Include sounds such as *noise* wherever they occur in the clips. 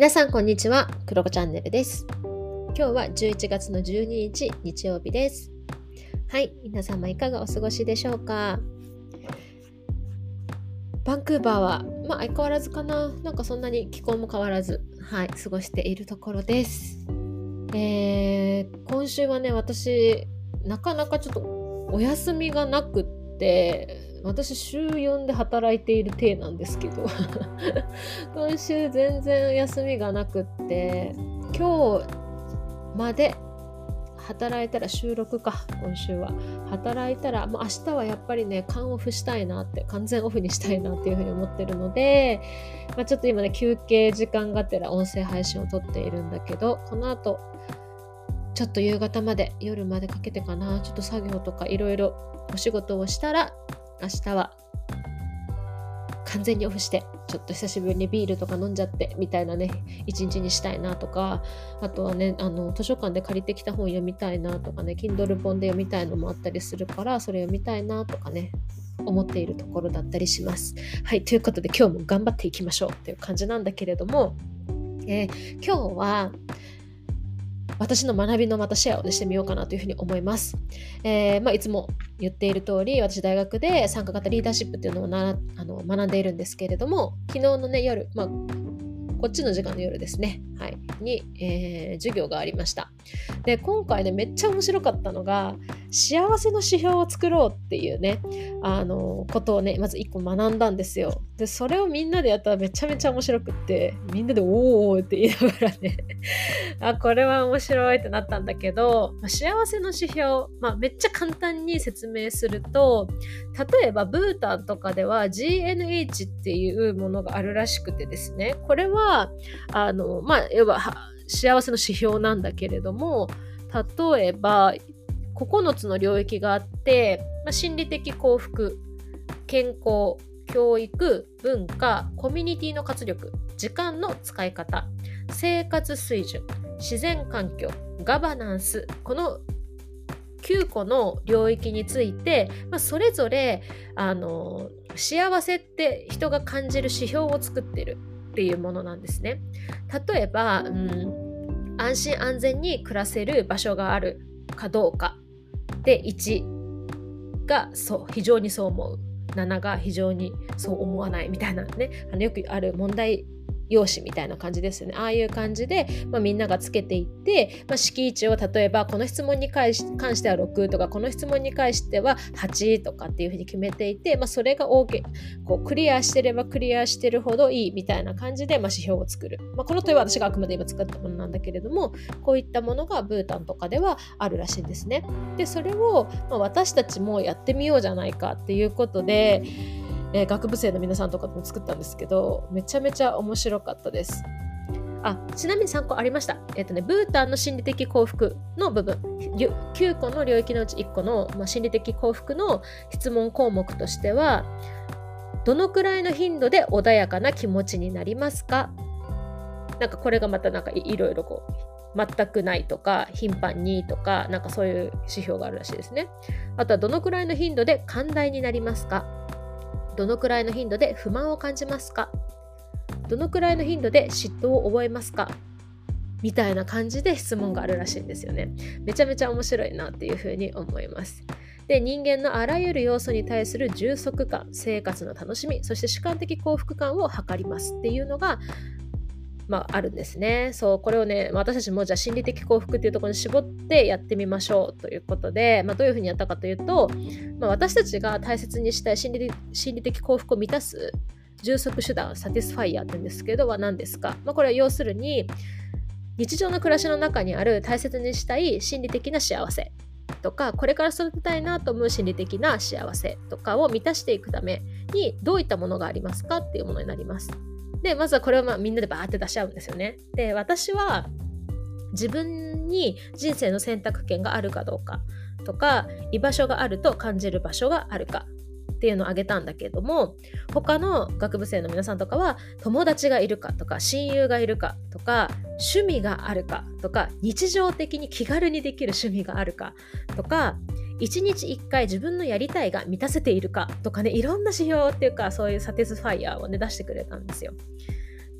皆さんこんにちは、クロコチャンネルです。今日は11月の12日、日曜日です。はい、皆様いかがお過ごしでしょうか？バンクーバーは、まあ相変わらずかな、なんかそんなに気候も変わらず、はい、過ごしているところです。えー、今週はね、私、なかなかちょっとお休みがなくって、私週4で働いている体なんですけど *laughs* 今週全然休みがなくって今日まで働いたら収録か今週は。働いたら、まあ、明日はやっぱりね缶オフしたいなって完全オフにしたいなっていうふうに思ってるので、まあ、ちょっと今ね休憩時間がてら音声配信を撮っているんだけどこの後ちょっと夕方まで夜までかけてかなちょっと作業とかいろいろお仕事をしたら明日は完全にオフしてちょっと久しぶりにビールとか飲んじゃってみたいなね一日にしたいなとかあとはねあの図書館で借りてきた本読みたいなとかね Kindle 本で読みたいのもあったりするからそれ読みたいなとかね思っているところだったりします。はいということで今日も頑張っていきましょうっていう感じなんだけれども、えー今日は私の学びのまたシェアを、ね、してみようかなというふうに思います。えーまあ、いつも言っている通り私大学で参加型リーダーシップっていうのをなあの学んでいるんですけれども昨日のね夜、まあ、こっちの時間の夜ですね、はい、に、えー授業がありました。で今回ねめっちゃ面白かったのが幸せの指標を作ろうっていうねあのことをねまず一個学んだんですよ。でそれをみんなでやったらめちゃめちゃ面白くってみんなで「おーおー」って言いながらね *laughs* あこれは面白いってなったんだけど、まあ幸せの指標、まあ、めっちゃ簡単に説明すると例えばブータンとかでは GNH っていうものがあるらしくてですねこれはあのまあ要は幸せの指標なんだけれども例えば9つの領域があって、まあ、心理的幸福健康教育文化コミュニティの活力時間の使い方生活水準自然環境ガバナンスこの9個の領域について、まあ、それぞれあの幸せって人が感じる指標を作ってるっていうものなんですね。例えば、うん、安心安全に暮らせる場所があるかどうかで1がそう非常にそう思う。7が非常にそう思わないみたいなね。あのよくある問題用紙みたいな感じですよねああいう感じで、まあ、みんながつけていって、まあ、敷地を例えばこの質問に関し関しては6とかこの質問に関しては8とかっていうふうに決めていて、まあ、それが OK こうクリアしてればクリアしてるほどいいみたいな感じで、まあ、指標を作る、まあ、この問いは私があくまで今作ったものなんだけれどもこういったものがブータンとかではあるらしいんですね。でそれを、まあ、私たちもやってみようじゃないかっていうことで、えー学部生の皆さんとかも作ったんですけどめちゃめちゃ面白かったです。あちなみに参考ありました。えっ、とね、ブータンの心理的幸福の部分、9個の領域のうち1個の、まあ、心理的幸福の質問項目としては、どのくらいの頻度で穏やかな気持ちになりますか？なんかこれがまたなんかいいろいろこう、全くないとか頻繁にとかなんかそういう指標があるらしいですね。あとはどのくらいの頻度で寛大になりますか？どのくらいの頻度で不満を感じますか？どのくらいの頻度で嫉妬を覚えますか？みたいな感じで質問があるらしいんですよね。めちゃめちゃ面白いなっていうふうに思います。で人間のあらゆる要素に対する充足感生活の楽しみそして主観的幸福感を測りますっていうのがまあ、あるんですね。そう、これをね、私たちもじゃあ心理的幸福っていうところに絞ってやってみましょうということで、まあ、どういうふうにやったかというと、まあ、私たちが大切にしたい心理的心理的幸福を満たす充足手段、サティスファイアって言うんですけど、は何ですか、まあ、これは要するに、日常の暮らしの中にある大切にしたい心理的な幸せとかこれから育てたいなと思う心理的な幸せとかを満たしていくためにどういったものがありますか？っていうものになります。でまずはこれをまあみんなでバーって出し合うんですよね。で私は自分に人生の選択権があるかどうかとか居場所があると感じる場所があるかっていうのを挙げたんだけれども他の学部生の皆さんとかは友達がいるかとか親友がいるかとか趣味があるかとか日常的に気軽にできる趣味があるかとか1日1回自分のやりたいが満たせているかとかねいろんな指標っていうかそういうサティスファイアをね出してくれたんですよ。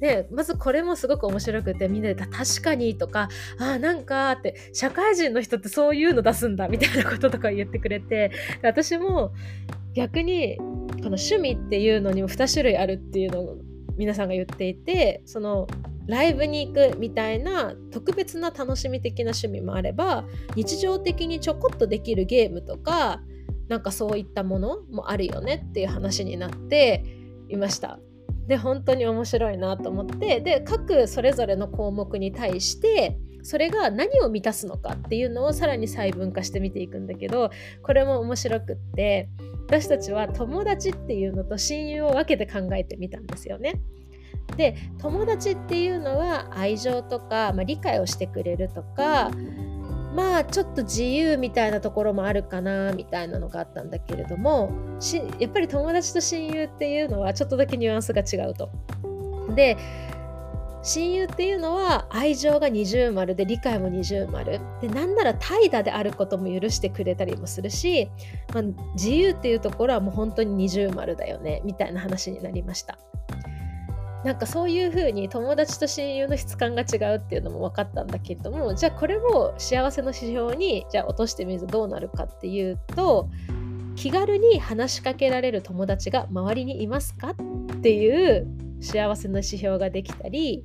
でまずこれもすごく面白くてみんなで「確かに」とか「あなんか」って社会人の人ってそういうの出すんだみたいなこととか言ってくれて私も逆にこの趣味っていうのにも2種類あるっていうのを皆さんが言っていてそのライブに行くみたいな特別な楽しみ的な趣味もあれば日常的にちょこっとできるゲームとかなんかそういったものもあるよねっていう話になっていました。で本当に面白いなと思ってで各それぞれの項目に対してそれが何を満たすのかっていうのをさらに細分化して見ていくんだけどこれも面白くって私たちは友達っていうのと親友を分けて考えてみたんですよね。で友達っていうのは愛情とか、まあ、理解をしてくれるとかまあちょっと自由みたいなところもあるかなみたいなのがあったんだけれどもやっぱり友達と親友っていうのはちょっとだけニュアンスが違うと。で親友っていうのは愛情が二重丸で理解も二重丸でなんなら怠惰であることも許してくれたりもするし、まあ、自由っていうところはもう本当に二重丸だよねみたいな話になりました。なんかそういう風に友達と親友の質感が違うっていうのも分かったんだけれどもじゃあこれを幸せの指標にじゃあ落としてみるとどうなるかっていうと気軽に話しかけられる友達が周りにいますかっていう幸せの指標ができたり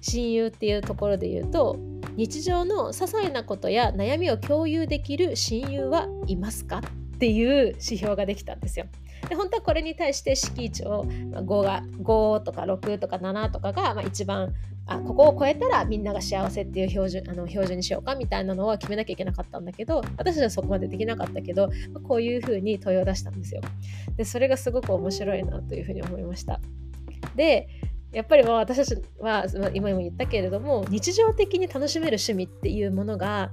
親友っていうところで言うと日常の些細なことや悩みを共有できる親友はいますかっていう指標ができたんですよ。で本当はこれに対して式値を5が5とか6とか7とかが、まあ、一番あここを超えたらみんなが幸せっていう標準あの標準にしようかみたいなのは決めなきゃいけなかったんだけど私たちはそこまでできなかったけど、まあ、こういうふうに問いを出したんですよ。でそれがすごく面白いなというふうに思いました。でやっぱり私たちは今も言ったけれども日常的に楽しめる趣味っていうものが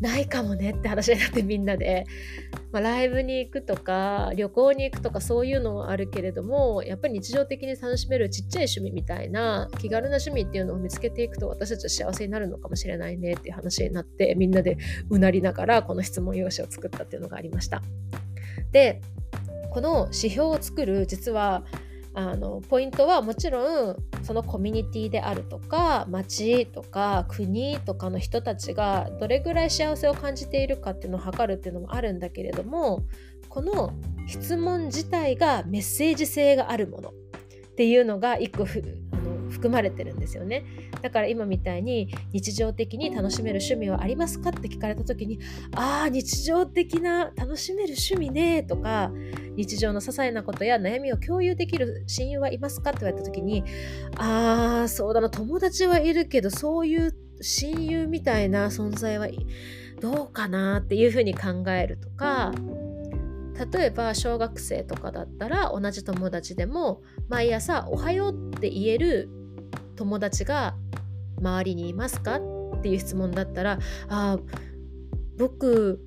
ないかもねって話になってみんなで、まあ、ライブに行くとか旅行に行くとかそういうのはあるけれどもやっぱり日常的に楽しめるちっちゃい趣味みたいな気軽な趣味っていうのを見つけていくと私たちは幸せになるのかもしれないねっていう話になってみんなでうなりながらこの質問用紙を作ったっていうのがありました。でこの指標を作る実はあのポイントはもちろんそのコミュニティであるとか町とか国とかの人たちがどれぐらい幸せを感じているかっていうのを測るっていうのもあるんだけれどもこの質問自体がメッセージ性があるものっていうのが一個含まれてるんですよね。だから今みたいに日常的に楽しめる趣味はありますかって聞かれた時にああ日常的な楽しめる趣味ねとか日常の些細なことや悩みを共有できる親友はいますかって言われた時にああそうだな友達はいるけどそういう親友みたいな存在はどうかなっていうふうに考えるとか例えば小学生とかだったら同じ友達でも毎朝「おはよう」って言える友達が周りにいますか？っていう質問だったら「あ僕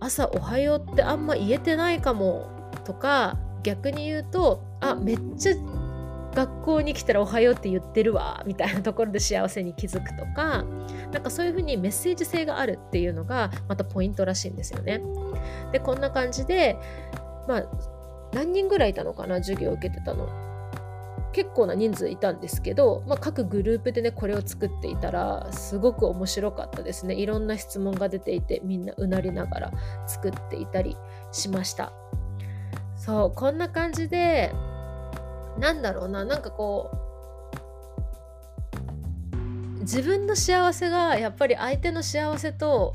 朝おはようってあんま言えてないかも」とか逆に言うと「あめっちゃ学校に来たらおはようって言ってるわみたいなところで幸せに気づくとかなんかそういうふうにメッセージ性があるっていうのがまたポイントらしいんですよね。でこんな感じでまあ何人ぐらいいたのかな？授業を受けてたの。結構な人数いたんですけど、まあ、各グループでねこれを作っていたらすごく面白かったですね。いろんな質問が出ていてみんなうなりながら作っていたりしました。そうこんな感じでなんだろうななんかこう自分の幸せがやっぱり相手の幸せと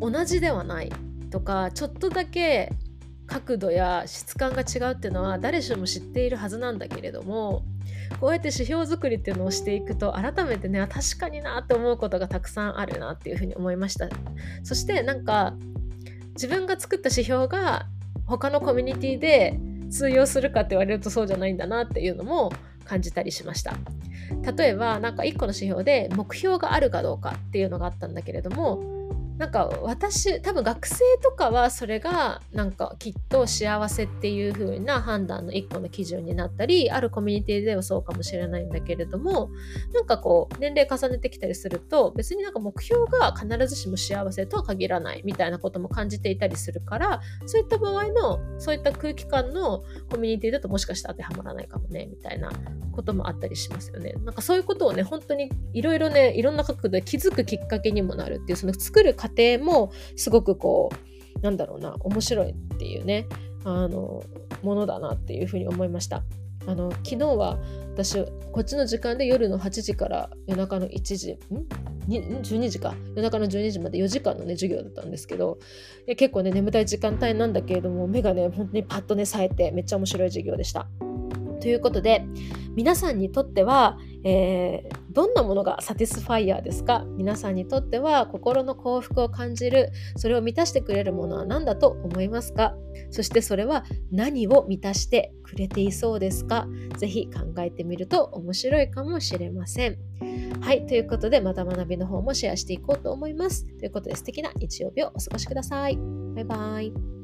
同じではないとかちょっとだけ角度や質感が違うっていうのは誰しも知っているはずなんだけれどもこうやって指標作りっていうのをしていくと改めてね確かになって思うことがたくさんあるなっていうふうに思いました。そしてなんか自分が作った指標が他のコミュニティで通用するかって言われるとそうじゃないんだなっていうのも感じたりしました。例えば何か1個の指標で目標があるかどうかっていうのがあったんだけれどもなんか私多分学生とかはそれがなんかきっと幸せっていう風な判断の一個の基準になったりあるコミュニティではそうかもしれないんだけれどもなんかこう年齢重ねてきたりすると別になんか目標が必ずしも幸せとは限らないみたいなことも感じていたりするからそういった場合のそういった空気感のコミュニティだともしかして当てはまらないかもねみたいなこともあったりしますよね。なんかそういうことをね本当にいろいろねいろんな角度で気づくきっかけにもなるっていうその作る過程もすごくこうなんだろうな面白いっていうねあのものだなっていうふうに思いました。あの昨日は私こっちの時間で夜の8時から夜中の1時ん？12時か夜中の12時まで4時間のね授業だったんですけど結構ね眠たい時間帯なんだけれども目がね本当にパッとね冴えてめっちゃ面白い授業でした。ということで皆さんにとっては、えー、どんなものがサティスファイヤーですか？皆さんにとっては心の幸福を感じるそれを満たしてくれるものは何だと思いますか？そしてそれは何を満たしてくれていそうですか？ぜひ考えてみると面白いかもしれません。はい、ということでまた学びの方もシェアしていこうと思います。ということで素敵な日曜日をお過ごしください。バイバイ。